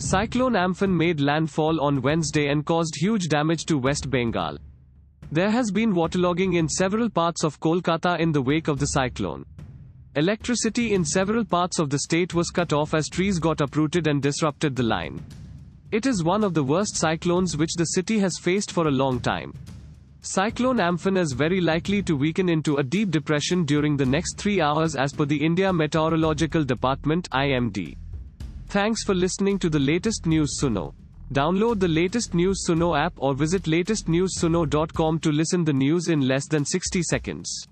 Cyclone Amphan made landfall on Wednesday and caused huge damage to West Bengal. There has been waterlogging in several parts of Kolkata in the wake of the cyclone. Electricity in several parts of the state was cut off as trees got uprooted and disrupted the line. It is one of the worst cyclones which the city has faced for a long time. Cyclone Amphan is very likely to weaken into a deep depression during the next three hours as per the India Meteorological Department IMD. Thanks for listening to the latest news Suno. Download the latest news Suno app or visit latestnewssuno.com to listen the news in less than 60 seconds.